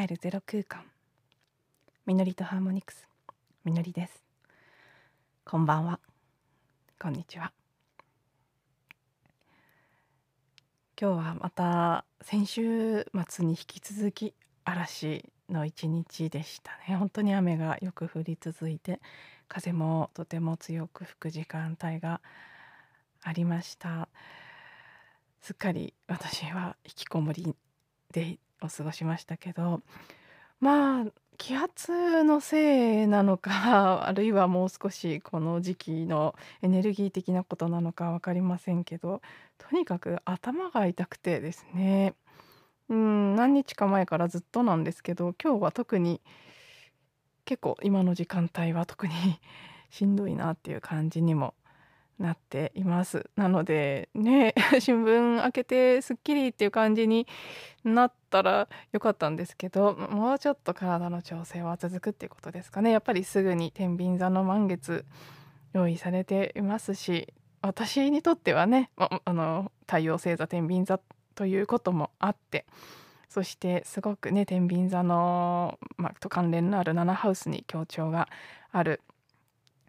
自分に帰るゼロ空間。みのりとハーモニクス。みのりです。こんばんは。こんにちは。今日はまた先週末に引き続き嵐の一日でしたね。本当に雨がよく降り続いて風もとても強く吹く時間帯がありました。すっかり私は引きこもりでを過ごしましたけどまあ気圧のせいなのか あるいはもう少しこの時期のエネルギー的なことなのか分かりませんけどとにかく頭が痛くてですね。うん何日か前からずっとなんですけど今日は特に結構今の時間帯は特に しんどいなっていう感じにもなっています。なのでね 新聞開けてすっきりっていう感じになったらよかったんですけどもうちょっと体の調整は続くっていうことですかね。やっぱりすぐに天秤座の満月用意されていますし私にとってはねあの太陽星座天秤座ということもあってそしてすごくね天秤座の、ま、と関連のある7ハウスに強調がある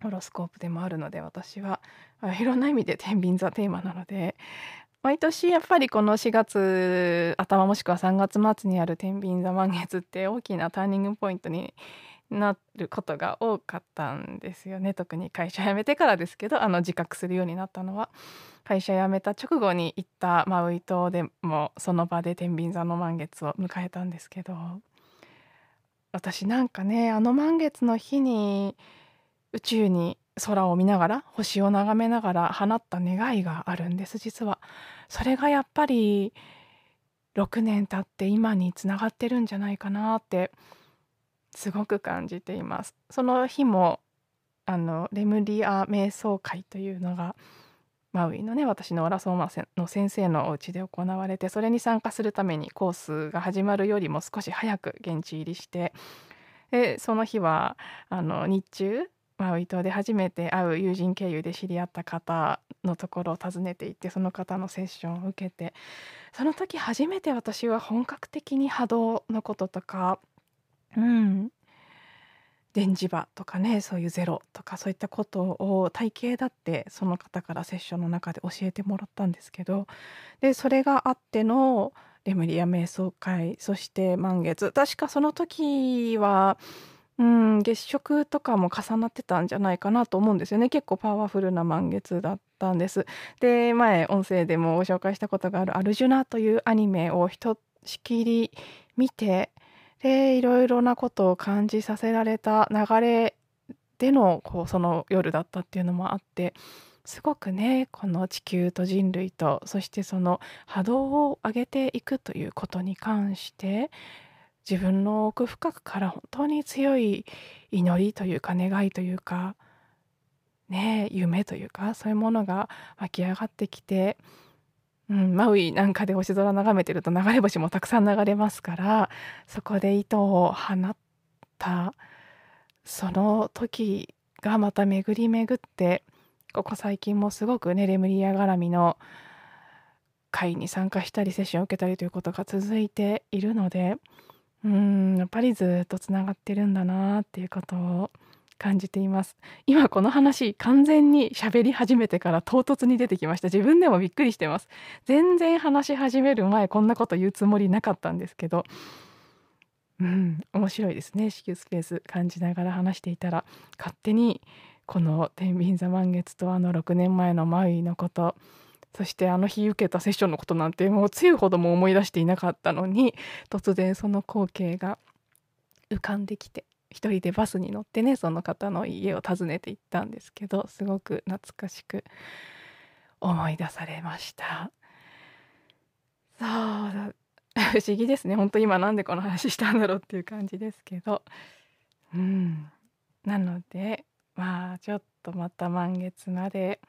ホロスコープでもあるので私はいろんな意味で天秤座テーマなので毎年やっぱりこの4月頭もしくは3月末にある天秤座満月って大きなターニングポイントになることが多かったんですよね。特に会社辞めてからですけどあの自覚するようになったのは会社辞めた直後に行ったマウイ島でもその場で天秤座の満月を迎えたんですけど私なんかねあの満月の日に宇宙に空を見ながら星を眺めながら放った願いがあるんです実は。それがやっぱり6年経って今につながってるんじゃないかなってすごく感じています。その日もあのレムリア瞑想会というのがマウイのね私のオラソーマの先生のお家で行われてそれに参加するためにコースが始まるよりも少し早く現地入りしてでその日はあの日中マウイ島で初めて会う友人経由で知り合った方のところを訪ねていってその方のセッションを受けてその時初めて私は本格的に波動のこととかうん電磁場とかねそういうゼロとかそういったことを体系だってその方からセッションの中で教えてもらったんですけどでそれがあってのレムリア瞑想会そして満月確かその時はうん、月食とかも重なってたんじゃないかなと思うんですよね。結構パワフルな満月だったんです。で、前音声でもご紹介したことがあるアルジュナというアニメをひとしきり見て、で、いろいろなことを感じさせられた流れでのこうその夜だったっていうのもあって、すごくねこの地球と人類とそしてその波動を上げていくということに関して自分の奥深くから本当に強い祈りというか願いというかね夢というかそういうものが湧き上がってきて、うん、マウイなんかで星空眺めてると流れ星もたくさん流れますからそこで糸を放ったその時がまた巡り巡ってここ最近もすごくねレムリア絡みの会に参加したりセッションを受けたりということが続いているのでうんやっぱりずっとつながってるんだなっていうことを感じています。今この話完全に喋り始めてから唐突に出てきました。自分でもびっくりしてます。全然話し始める前こんなこと言うつもりなかったんですけど。うん面白いですね。子宮スペース感じながら話していたら。勝手にこの天秤座満月とあの6年前のマウイのこと。そしてあの日受けたセッションのことなんてもうついほども思い出していなかったのに突然その光景が浮かんできて一人でバスに乗ってねその方の家を訪ねて行ったんですけどすごく懐かしく思い出されました。そう 不思議ですね。本当今なんでこの話したんだろうっていう感じですけど。うん。なのでまあちょっとまた満月まで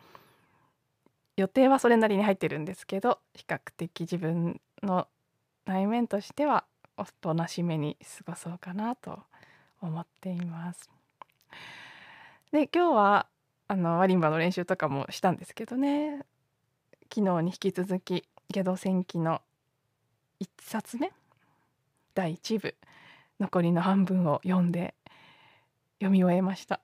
予定はそれなりに入ってるんですけど比較的自分の内面としてはおとなしめに過ごそうかなと思っています。で今日はあのワリンバの練習とかもしたんですけどね昨日に引き続き「ゲド戦記」の1冊目第1部残りの半分を読んで読み終えました。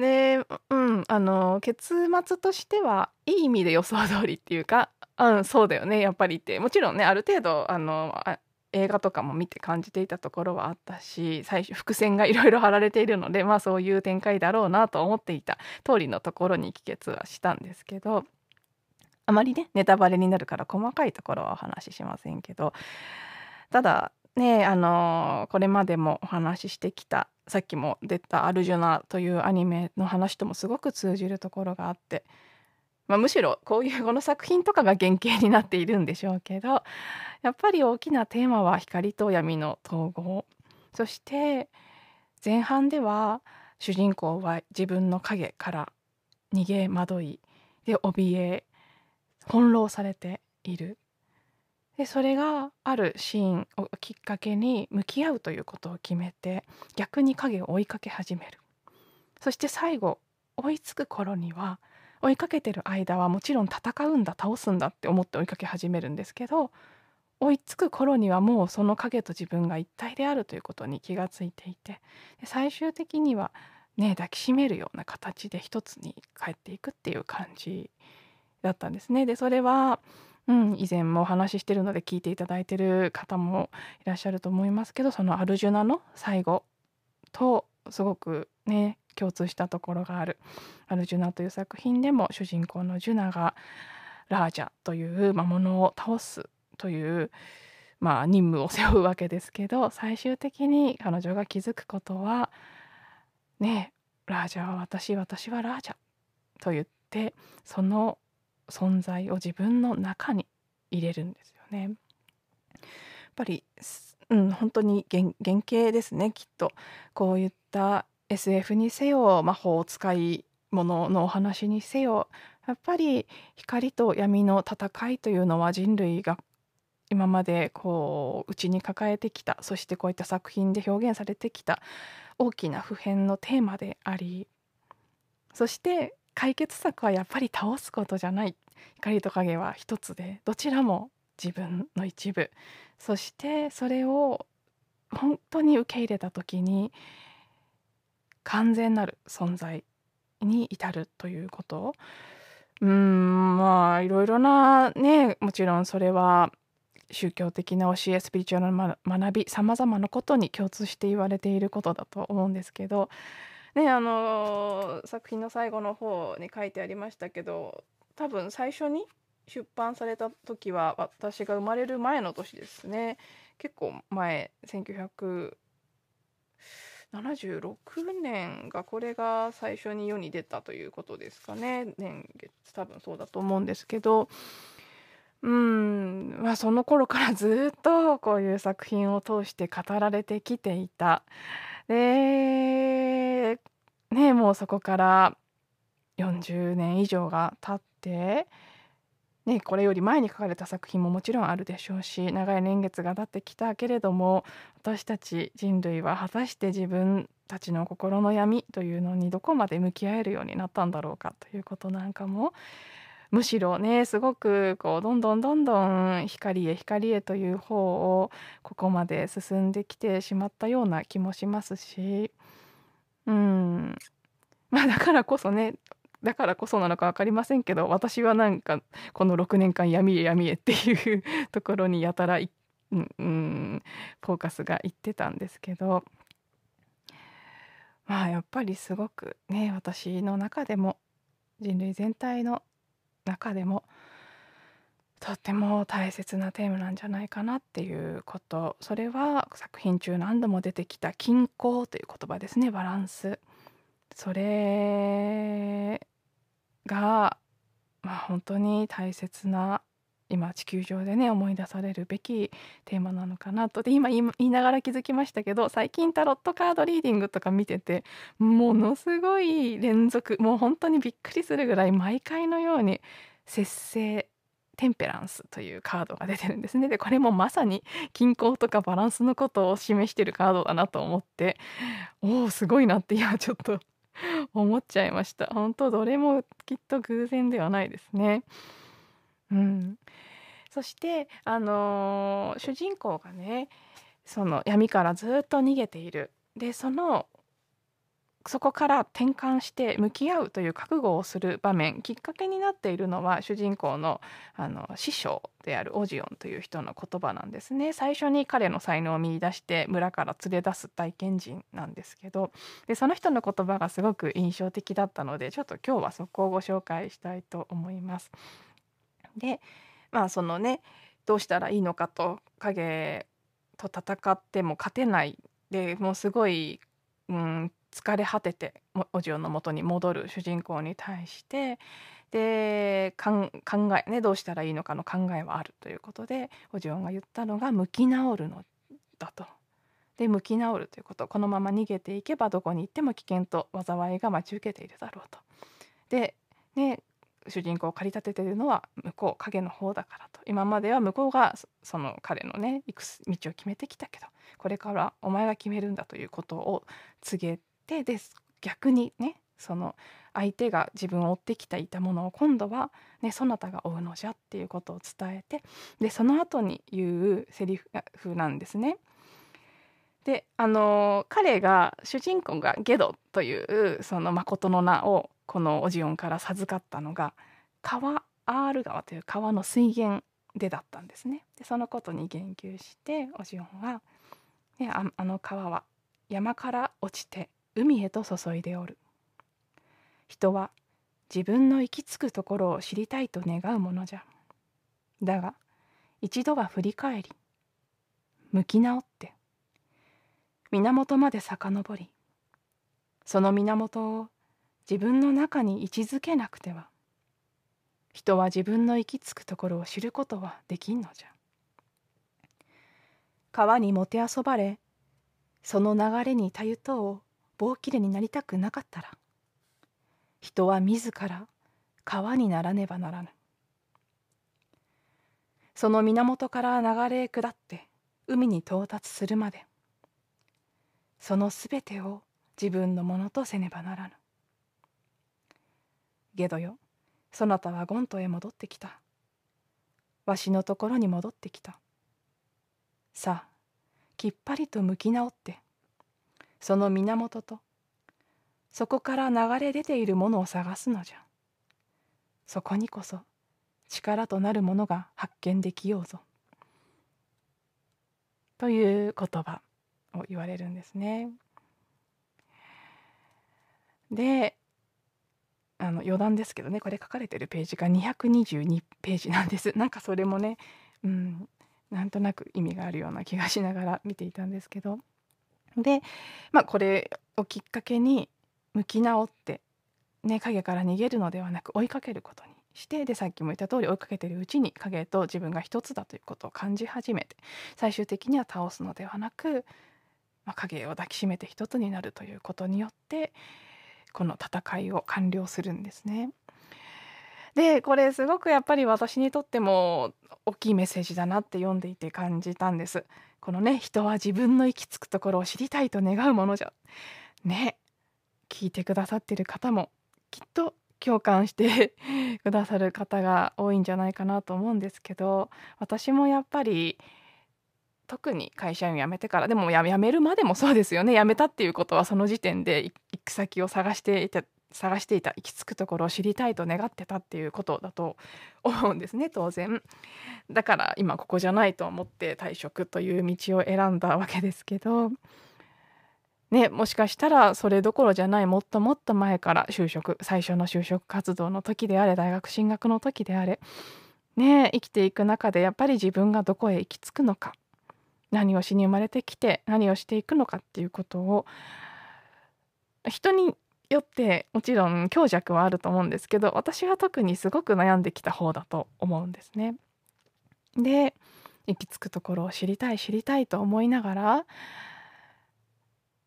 で、うん、あの結末としてはいい意味で予想通りっていうか、うん、そうだよねやっぱりって。もちろんねある程度あの映画とかも見て感じていたところはあったし最初伏線がいろいろ張られているのでまあそういう展開だろうなと思っていた通りのところに帰結はしたんですけどあまりねネタバレになるから細かいところはお話ししませんけどただねあのこれまでもお話ししてきたさっきも出た「アルジュナ」というアニメの話ともすごく通じるところがあってまあ、むしろこういうこの作品とかが原型になっているんでしょうけどやっぱり大きなテーマは光と闇の統合。そして前半では主人公は自分の影から逃げ惑いで怯え翻弄されている。でそれがあるシーンをきっかけに向き合うということを決めて逆に影を追いかけ始めるそして最後追いつく頃には追いかけてる間はもちろん戦うんだ倒すんだって思って追いかけ始めるんですけど追いつく頃にはもうその影と自分が一体であるということに気がついていて最終的にはね抱きしめるような形で一つに帰っていくっていう感じだったんですね。でそれはうん、以前もお話ししてるので聞いていただいてる方もいらっしゃると思いますけどそのアルジュナの最後とすごくね共通したところがある「アルジュナ」という作品でも主人公のジュナがラージャという魔物を倒すという、まあ、任務を背負うわけですけど最終的に彼女が気づくことは「ねえラージャは私私はラージャ」と言ってその存在を自分の中に入れるんですよね。やっぱりうん、本当に原型ですねきっとこういった SF にせよ魔法使い物のお話にせよやっぱり光と闇の戦いというのは人類が今までこう内に抱えてきたそしてこういった作品で表現されてきた大きな普遍のテーマでありそして解決策はやっぱり倒すことじゃない。光と影は一つでどちらも自分の一部。そしてそれを本当に受け入れた時に完全なる存在に至るということ。うんまあいろいろなねもちろんそれは宗教的な教えスピリチュアルな学びさまざまなことに共通して言われていることだと思うんですけど、ね、あの作品の最後の方に書いてありましたけど多分最初に出版された時は私が生まれる前の年ですね。結構前1976年がこれが最初に世に出たということですかね。年月多分そうだと思うんですけど。うんまあその頃からずっとこういう作品を通して語られてきていた。でねもうそこから40年以上が経ってね、これより前に書かれた作品ももちろんあるでしょうし長い年月が経ってきたけれども私たち人類は果たして自分たちの心の闇というのにどこまで向き合えるようになったんだろうかということなんかもむしろねすごくこうどんどんどんどん光へ光へという方をここまで進んできてしまったような気もしますし。うん。まあ だからこそねだからこそなのか分かりませんけど私はなんかこの6年間闇へ闇へっていうところにやたら、うん、うん、フォーカスがいってたんですけど。まあやっぱりすごくね私の中でも人類全体の中でもとっても大切なテーマなんじゃないかなっていうことそれは作品中何度も出てきた「均衡」という言葉ですねバランス。それが、まあ、本当に大切な今地球上でね思い出されるべきテーマなのかなと。で今言いながら気づきましたけど最近タロットカードリーディングとか見ててものすごい連続もう本当にびっくりするぐらい毎回のように節制テンペランスというカードが出てるんですね。でこれもまさに均衡とかバランスのことを示してるカードだなと思っておおすごいなって今ちょっと思っちゃいました。本当どれもきっと偶然ではないですね。うん。そしてあの主人公がねその闇からずっと逃げている。でそのそこから転換して向き合うという覚悟をする場面。きっかけになっているのは主人公のあの師匠であるオジオンという人の言葉なんですね。最初に彼の才能を見いだして村から連れ出す体験人なんですけど。でその人の言葉がすごく印象的だったのでちょっと今日はそこをご紹介したいと思います。でまあそのねどうしたらいいのかと影と戦っても勝てないでもうすごい、うん、疲れ果ててお嬢の元に戻る主人公に対してで考えねどうしたらいいのかの考えはあるということでお嬢が言ったのが向き直るのだと。で向き直るということこのまま逃げていけばどこに行っても危険と災いが待ち受けているだろうと。でね主人公を駆り立ててるのは向こう影の方だからと今までは向こうがその彼のね行く道を決めてきたけどこれからお前が決めるんだということを告げてです逆にねその相手が自分を追ってきていたものを今度は、ね、そなたが追うのじゃっていうことを伝えてでその後に言うセリフなんですね。であの彼が主人公がゲドというその誠の名をこのオジオンから授かったのが川アール川という川の水源でだったんですね。でそのことに言及してオジオンは、ね、ああの川は山から落ちて海へと注いでおる。人は自分の行き着くところを知りたいと願うものじゃ。だが一度は振り返り向き直って源まで遡りその源を自分の中に位置づけなくては人は自分の行き着くところを知ることはできんのじゃ。川にもてあそばれその流れにたゆとう棒きれになりたくなかったら人は自ら川にならねばならぬ。その源から流れ下って海に到達するまでそのすべてを自分のものとせねばならぬ。ゲドよそなたはゴントへ戻ってきた。わしのところに戻ってきた。さあきっぱりと向き直ってその源とそこから流れ出ているものを探すのじゃ。そこにこそ力となるものが発見できようぞ。という言葉。を言われるんですね。であの余談ですけどねこれ書かれてるページが222ページなんです なんかそれもねうんなんとなく意味があるような気がしながら見ていたんですけどでまあこれをきっかけに向き直ってね影から逃げるのではなく追いかけることにしてでさっきも言った通り追いかけてるうちに影と自分が一つだということを感じ始めて最終的には倒すのではなく、まあ、影を抱きしめて一つになるということによってこの戦いを完了するんですね。でこれすごくやっぱり私にとっても大きいメッセージだなって読んでいて感じたんです。このね人は自分の行き着くところを知りたいと願うものじゃ。ね聞いてくださってる方もきっと共感して くださる方が多いんじゃないかなと思うんですけど私もやっぱり特に会社員辞めてからでも辞めるまでもそうですよね。辞めたっていうことはその時点で行く先を探していた探していた行き着くところを知りたいと願ってたっていうことだと思うんですね当然。だから今ここじゃないと思って退職という道を選んだわけですけど。ねもしかしたらそれどころじゃないもっともっと前から就職最初の就職活動の時であれ大学進学の時であれね生きていく中でやっぱり自分がどこへ行き着くのか何をしに生まれてきて何をしていくのかっていうことを人によってもちろん強弱はあると思うんですけど私は特にすごく悩んできた方だと思うんですね。で行き着くところを知りたい知りたいと思いながら、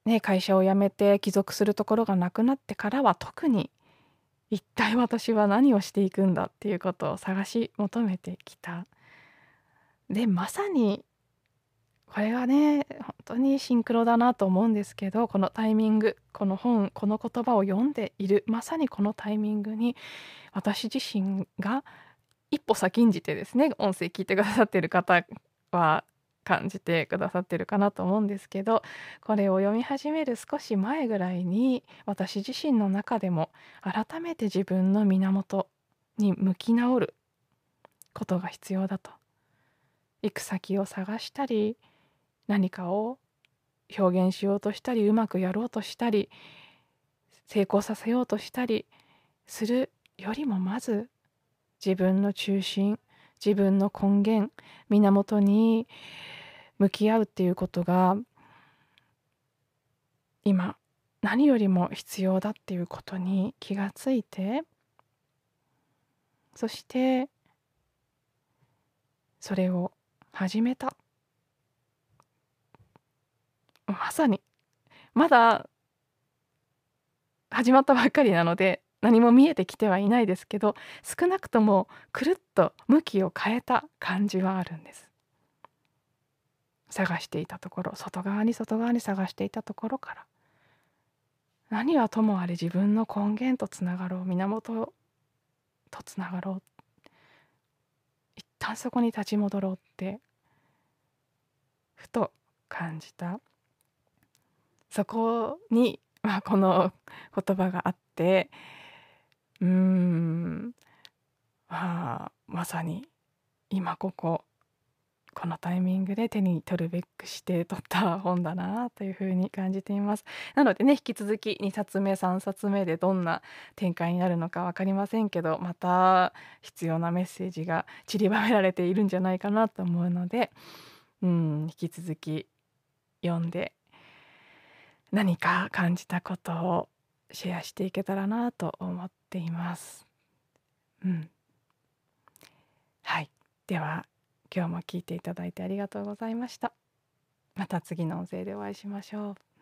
ね、会社を辞めて帰属するところがなくなってからは特に一体私は何をしていくんだっていうことを探し求めてきた。でまさにこれはね本当にシンクロだなと思うんですけどこのタイミングこの本この言葉を読んでいるまさにこのタイミングに私自身が一歩先んじてですね音声聞いてくださってる方は感じてくださってるかなと思うんですけどこれを読み始める少し前ぐらいに私自身の中でも改めて自分の源に向き直ることが必要だと。行く先を探したり何かを表現しようとしたりうまくやろうとしたり成功させようとしたりするよりもまず自分の中心自分の根源源に向き合うっていうことが今何よりも必要だっていうことに気がついてそしてそれを始めた。まさにまだ始まったばっかりなので何も見えてきてはいないですけど少なくともくるっと向きを変えた感じはあるんです。探していたところ外側に外側に探していたところから。何はともあれ自分の根源とつながろう源とつながろう。一旦そこに立ち戻ろうってふと感じた。そこに、まあ、この言葉があってうーん、まあ、まさに今こここのタイミングで手に取るべくして取った本だなというふうに感じています。なのでね引き続き2冊目3冊目でどんな展開になるのか分かりませんけどまた必要なメッセージが散りばめられているんじゃないかなと思うのでうん引き続き読んで何か感じたことをシェアしていけたらなと思っています。うん、はいでは今日も聞いていただいてありがとうございました。また次の音声でお会いしましょう。